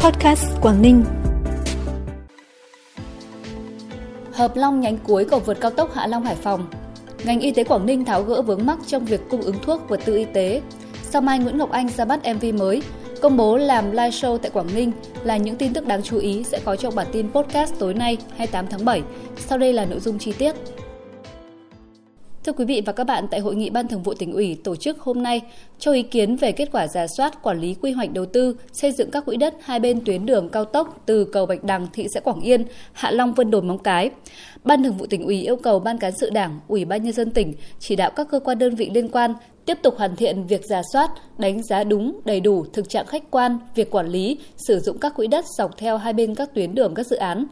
Podcast Quảng Ninh. Hợp Long nhánh cuối cầu vượt cao tốc Hạ Long Hải Phòng. Ngành y tế Quảng Ninh tháo gỡ vướng mắc trong việc cung ứng thuốc vật tư y tế. Sau mai Nguyễn Ngọc Anh ra mắt MV mới, công bố làm live show tại Quảng Ninh là những tin tức đáng chú ý sẽ có trong bản tin podcast tối nay 28 tháng 7. Sau đây là nội dung chi tiết. Thưa quý vị và các bạn, tại hội nghị Ban Thường vụ tỉnh ủy tổ chức hôm nay cho ý kiến về kết quả giả soát quản lý quy hoạch đầu tư xây dựng các quỹ đất hai bên tuyến đường cao tốc từ cầu Bạch Đằng, thị xã Quảng Yên, Hạ Long, Vân Đồn, Móng Cái. Ban Thường vụ tỉnh ủy yêu cầu Ban cán sự Đảng, Ủy ban nhân dân tỉnh chỉ đạo các cơ quan đơn vị liên quan tiếp tục hoàn thiện việc giả soát, đánh giá đúng, đầy đủ thực trạng khách quan, việc quản lý, sử dụng các quỹ đất dọc theo hai bên các tuyến đường các dự án,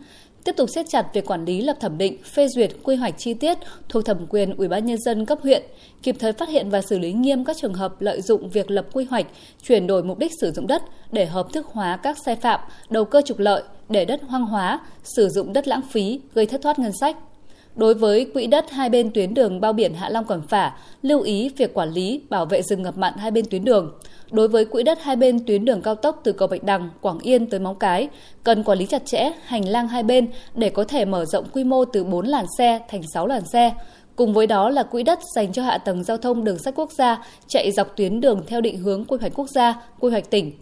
tiếp tục siết chặt việc quản lý lập thẩm định, phê duyệt quy hoạch chi tiết thuộc thẩm quyền Ủy ban nhân dân cấp huyện, kịp thời phát hiện và xử lý nghiêm các trường hợp lợi dụng việc lập quy hoạch, chuyển đổi mục đích sử dụng đất để hợp thức hóa các sai phạm, đầu cơ trục lợi, để đất hoang hóa, sử dụng đất lãng phí, gây thất thoát ngân sách. Đối với quỹ đất hai bên tuyến đường bao biển Hạ Long Cẩm Phả, lưu ý việc quản lý, bảo vệ rừng ngập mặn hai bên tuyến đường. Đối với quỹ đất hai bên tuyến đường cao tốc từ cầu Bạch Đằng, Quảng Yên tới Móng Cái, cần quản lý chặt chẽ hành lang hai bên để có thể mở rộng quy mô từ 4 làn xe thành 6 làn xe. Cùng với đó là quỹ đất dành cho hạ tầng giao thông đường sắt quốc gia chạy dọc tuyến đường theo định hướng quy hoạch quốc gia, quy hoạch tỉnh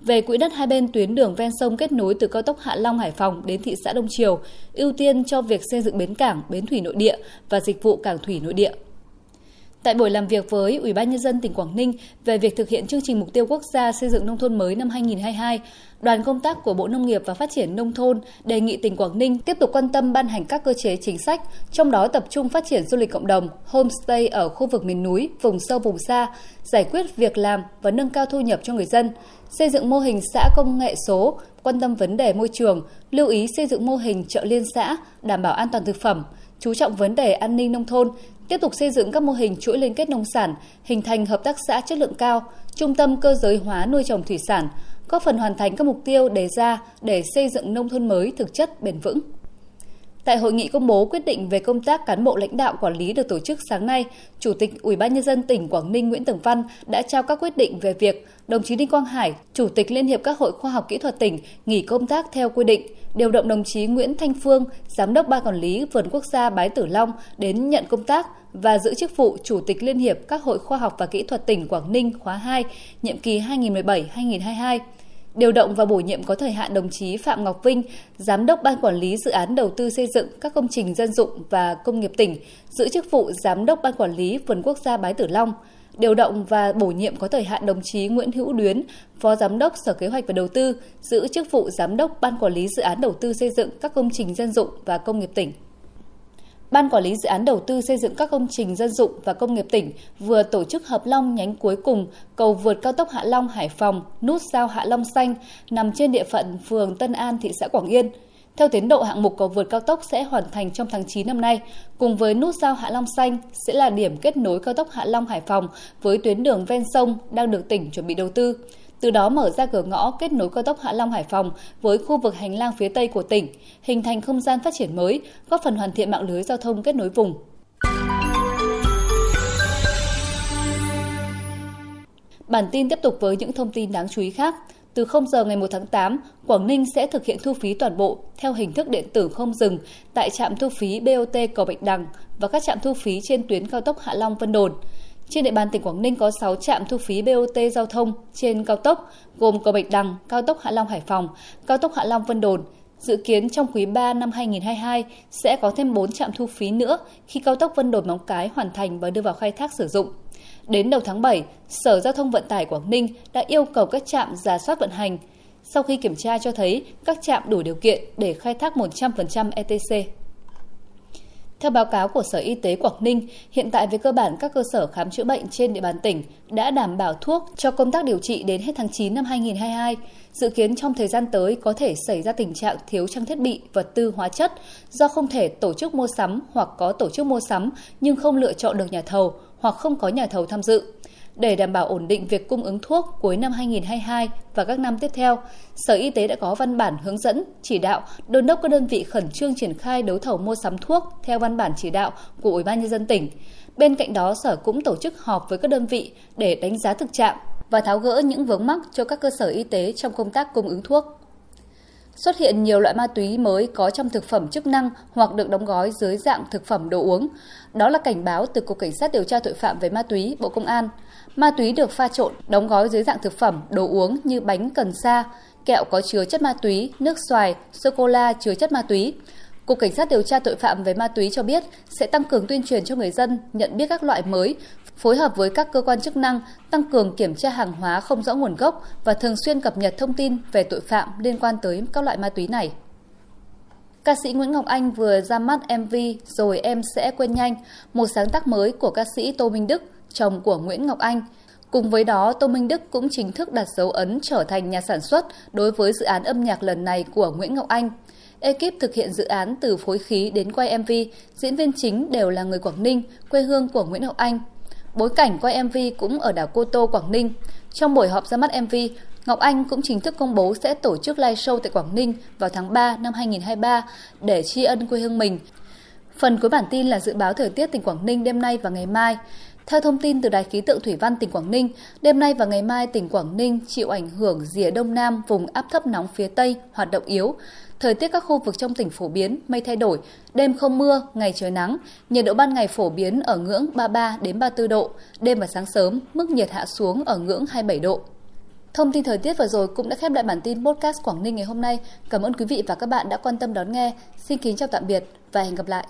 về quỹ đất hai bên tuyến đường ven sông kết nối từ cao tốc Hạ Long Hải Phòng đến thị xã Đông Triều, ưu tiên cho việc xây dựng bến cảng, bến thủy nội địa và dịch vụ cảng thủy nội địa. Tại buổi làm việc với Ủy ban nhân dân tỉnh Quảng Ninh về việc thực hiện chương trình mục tiêu quốc gia xây dựng nông thôn mới năm 2022, đoàn công tác của Bộ Nông nghiệp và Phát triển nông thôn đề nghị tỉnh Quảng Ninh tiếp tục quan tâm ban hành các cơ chế chính sách, trong đó tập trung phát triển du lịch cộng đồng, homestay ở khu vực miền núi, vùng sâu vùng xa, giải quyết việc làm và nâng cao thu nhập cho người dân, xây dựng mô hình xã công nghệ số, quan tâm vấn đề môi trường, lưu ý xây dựng mô hình chợ liên xã, đảm bảo an toàn thực phẩm, chú trọng vấn đề an ninh nông thôn, tiếp tục xây dựng các mô hình chuỗi liên kết nông sản, hình thành hợp tác xã chất lượng cao, trung tâm cơ giới hóa nuôi trồng thủy sản, góp phần hoàn thành các mục tiêu đề ra để xây dựng nông thôn mới thực chất bền vững. Tại hội nghị công bố quyết định về công tác cán bộ lãnh đạo quản lý được tổ chức sáng nay, Chủ tịch Ủy ban nhân dân tỉnh Quảng Ninh Nguyễn Tường Văn đã trao các quyết định về việc đồng chí Đinh Quang Hải, Chủ tịch Liên hiệp các hội khoa học kỹ thuật tỉnh nghỉ công tác theo quy định, điều động đồng chí Nguyễn Thanh Phương, Giám đốc Ban Quản lý Vườn Quốc gia Bái Tử Long đến nhận công tác và giữ chức vụ Chủ tịch Liên hiệp các hội khoa học và kỹ thuật tỉnh Quảng Ninh khóa 2, nhiệm kỳ 2017-2022 điều động và bổ nhiệm có thời hạn đồng chí Phạm Ngọc Vinh, Giám đốc Ban Quản lý Dự án Đầu tư xây dựng các công trình dân dụng và công nghiệp tỉnh, giữ chức vụ Giám đốc Ban Quản lý Vườn Quốc gia Bái Tử Long, điều động và bổ nhiệm có thời hạn đồng chí Nguyễn Hữu Đuyến, Phó Giám đốc Sở Kế hoạch và Đầu tư, giữ chức vụ Giám đốc Ban Quản lý Dự án Đầu tư xây dựng các công trình dân dụng và công nghiệp tỉnh. Ban Quản lý Dự án Đầu tư xây dựng các công trình dân dụng và công nghiệp tỉnh vừa tổ chức hợp long nhánh cuối cùng cầu vượt cao tốc Hạ Long Hải Phòng, nút giao Hạ Long Xanh nằm trên địa phận phường Tân An, thị xã Quảng Yên. Theo tiến độ hạng mục cầu vượt cao tốc sẽ hoàn thành trong tháng 9 năm nay, cùng với nút giao Hạ Long Xanh sẽ là điểm kết nối cao tốc Hạ Long Hải Phòng với tuyến đường ven sông đang được tỉnh chuẩn bị đầu tư từ đó mở ra cửa ngõ kết nối cao tốc Hạ Long Hải Phòng với khu vực hành lang phía Tây của tỉnh, hình thành không gian phát triển mới, góp phần hoàn thiện mạng lưới giao thông kết nối vùng. Bản tin tiếp tục với những thông tin đáng chú ý khác. Từ 0 giờ ngày 1 tháng 8, Quảng Ninh sẽ thực hiện thu phí toàn bộ theo hình thức điện tử không dừng tại trạm thu phí BOT cầu Bạch Đằng và các trạm thu phí trên tuyến cao tốc Hạ Long Vân Đồn. Trên địa bàn tỉnh Quảng Ninh có 6 trạm thu phí BOT giao thông trên cao tốc, gồm cầu Bạch Đằng, cao tốc Hạ Long Hải Phòng, cao tốc Hạ Long Vân Đồn. Dự kiến trong quý 3 năm 2022 sẽ có thêm 4 trạm thu phí nữa khi cao tốc Vân Đồn Móng Cái hoàn thành và đưa vào khai thác sử dụng. Đến đầu tháng 7, Sở Giao thông Vận tải Quảng Ninh đã yêu cầu các trạm giả soát vận hành. Sau khi kiểm tra cho thấy các trạm đủ điều kiện để khai thác 100% ETC. Theo báo cáo của Sở Y tế Quảng Ninh, hiện tại về cơ bản các cơ sở khám chữa bệnh trên địa bàn tỉnh đã đảm bảo thuốc cho công tác điều trị đến hết tháng 9 năm 2022. Dự kiến trong thời gian tới có thể xảy ra tình trạng thiếu trang thiết bị, vật tư, hóa chất do không thể tổ chức mua sắm hoặc có tổ chức mua sắm nhưng không lựa chọn được nhà thầu hoặc không có nhà thầu tham dự. Để đảm bảo ổn định việc cung ứng thuốc cuối năm 2022 và các năm tiếp theo, Sở Y tế đã có văn bản hướng dẫn, chỉ đạo, đôn đốc các đơn vị khẩn trương triển khai đấu thầu mua sắm thuốc theo văn bản chỉ đạo của Ủy ban nhân dân tỉnh. Bên cạnh đó, Sở cũng tổ chức họp với các đơn vị để đánh giá thực trạng và tháo gỡ những vướng mắc cho các cơ sở y tế trong công tác cung ứng thuốc. Xuất hiện nhiều loại ma túy mới có trong thực phẩm chức năng hoặc được đóng gói dưới dạng thực phẩm đồ uống. Đó là cảnh báo từ Cục Cảnh sát điều tra tội phạm về ma túy Bộ Công an. Ma túy được pha trộn, đóng gói dưới dạng thực phẩm, đồ uống như bánh cần sa, kẹo có chứa chất ma túy, nước xoài, sô-cô-la chứa chất ma túy. Cục Cảnh sát điều tra tội phạm về ma túy cho biết sẽ tăng cường tuyên truyền cho người dân nhận biết các loại mới, phối hợp với các cơ quan chức năng tăng cường kiểm tra hàng hóa không rõ nguồn gốc và thường xuyên cập nhật thông tin về tội phạm liên quan tới các loại ma túy này. Ca sĩ Nguyễn Ngọc Anh vừa ra mắt MV Rồi em sẽ quên nhanh, một sáng tác mới của ca sĩ Tô Minh Đức, chồng của Nguyễn Ngọc Anh. Cùng với đó, Tô Minh Đức cũng chính thức đặt dấu ấn trở thành nhà sản xuất đối với dự án âm nhạc lần này của Nguyễn Ngọc Anh. Ekip thực hiện dự án từ phối khí đến quay MV, diễn viên chính đều là người Quảng Ninh, quê hương của Nguyễn Ngọc Anh. Bối cảnh quay MV cũng ở đảo Cô Tô, Quảng Ninh. Trong buổi họp ra mắt MV, Ngọc Anh cũng chính thức công bố sẽ tổ chức live show tại Quảng Ninh vào tháng 3 năm 2023 để tri ân quê hương mình. Phần cuối bản tin là dự báo thời tiết tỉnh Quảng Ninh đêm nay và ngày mai. Theo thông tin từ Đài khí tượng thủy văn tỉnh Quảng Ninh, đêm nay và ngày mai tỉnh Quảng Ninh chịu ảnh hưởng rìa đông nam vùng áp thấp nóng phía Tây hoạt động yếu. Thời tiết các khu vực trong tỉnh phổ biến, mây thay đổi, đêm không mưa, ngày trời nắng, nhiệt độ ban ngày phổ biến ở ngưỡng 33 đến 34 độ, đêm và sáng sớm mức nhiệt hạ xuống ở ngưỡng 27 độ. Thông tin thời tiết vừa rồi cũng đã khép lại bản tin podcast Quảng Ninh ngày hôm nay. Cảm ơn quý vị và các bạn đã quan tâm đón nghe. Xin kính chào tạm biệt và hẹn gặp lại.